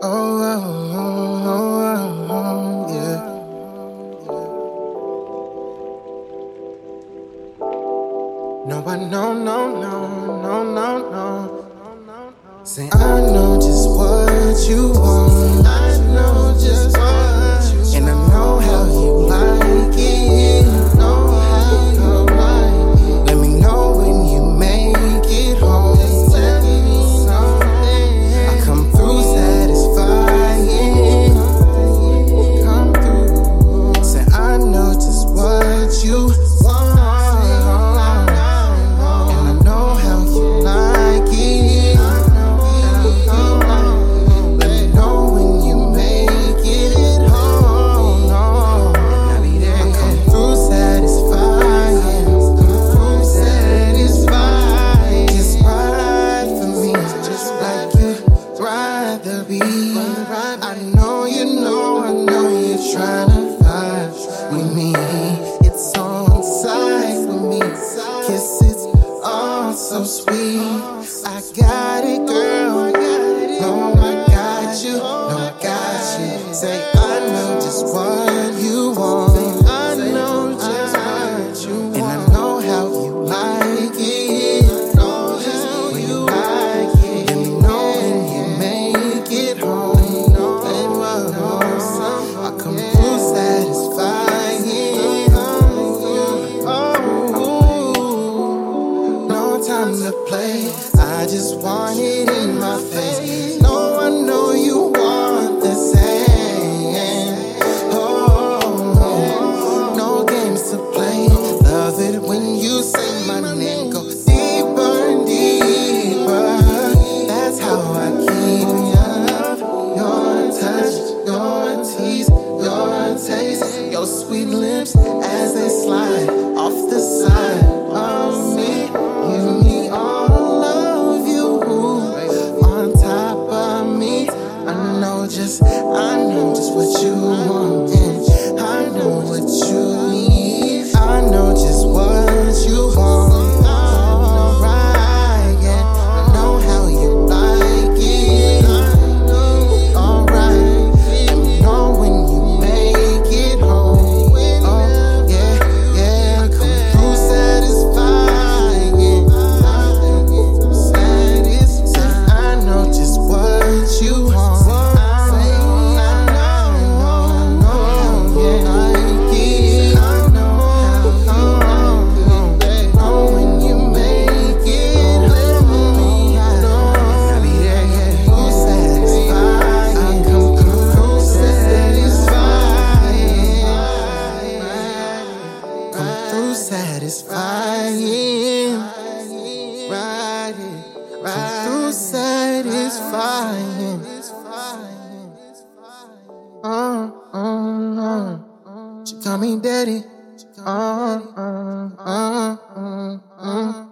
Oh, oh, oh, oh, yeah. No, I know, no, no, no, no, no. Say I know just what you want. rather be time to play. I just want it in my face. No, I know you I know just what you want. you satisfy him. Right here, right you satisfy him. Uh, uh, uh. She call me daddy. Uh, uh, uh, uh, uh.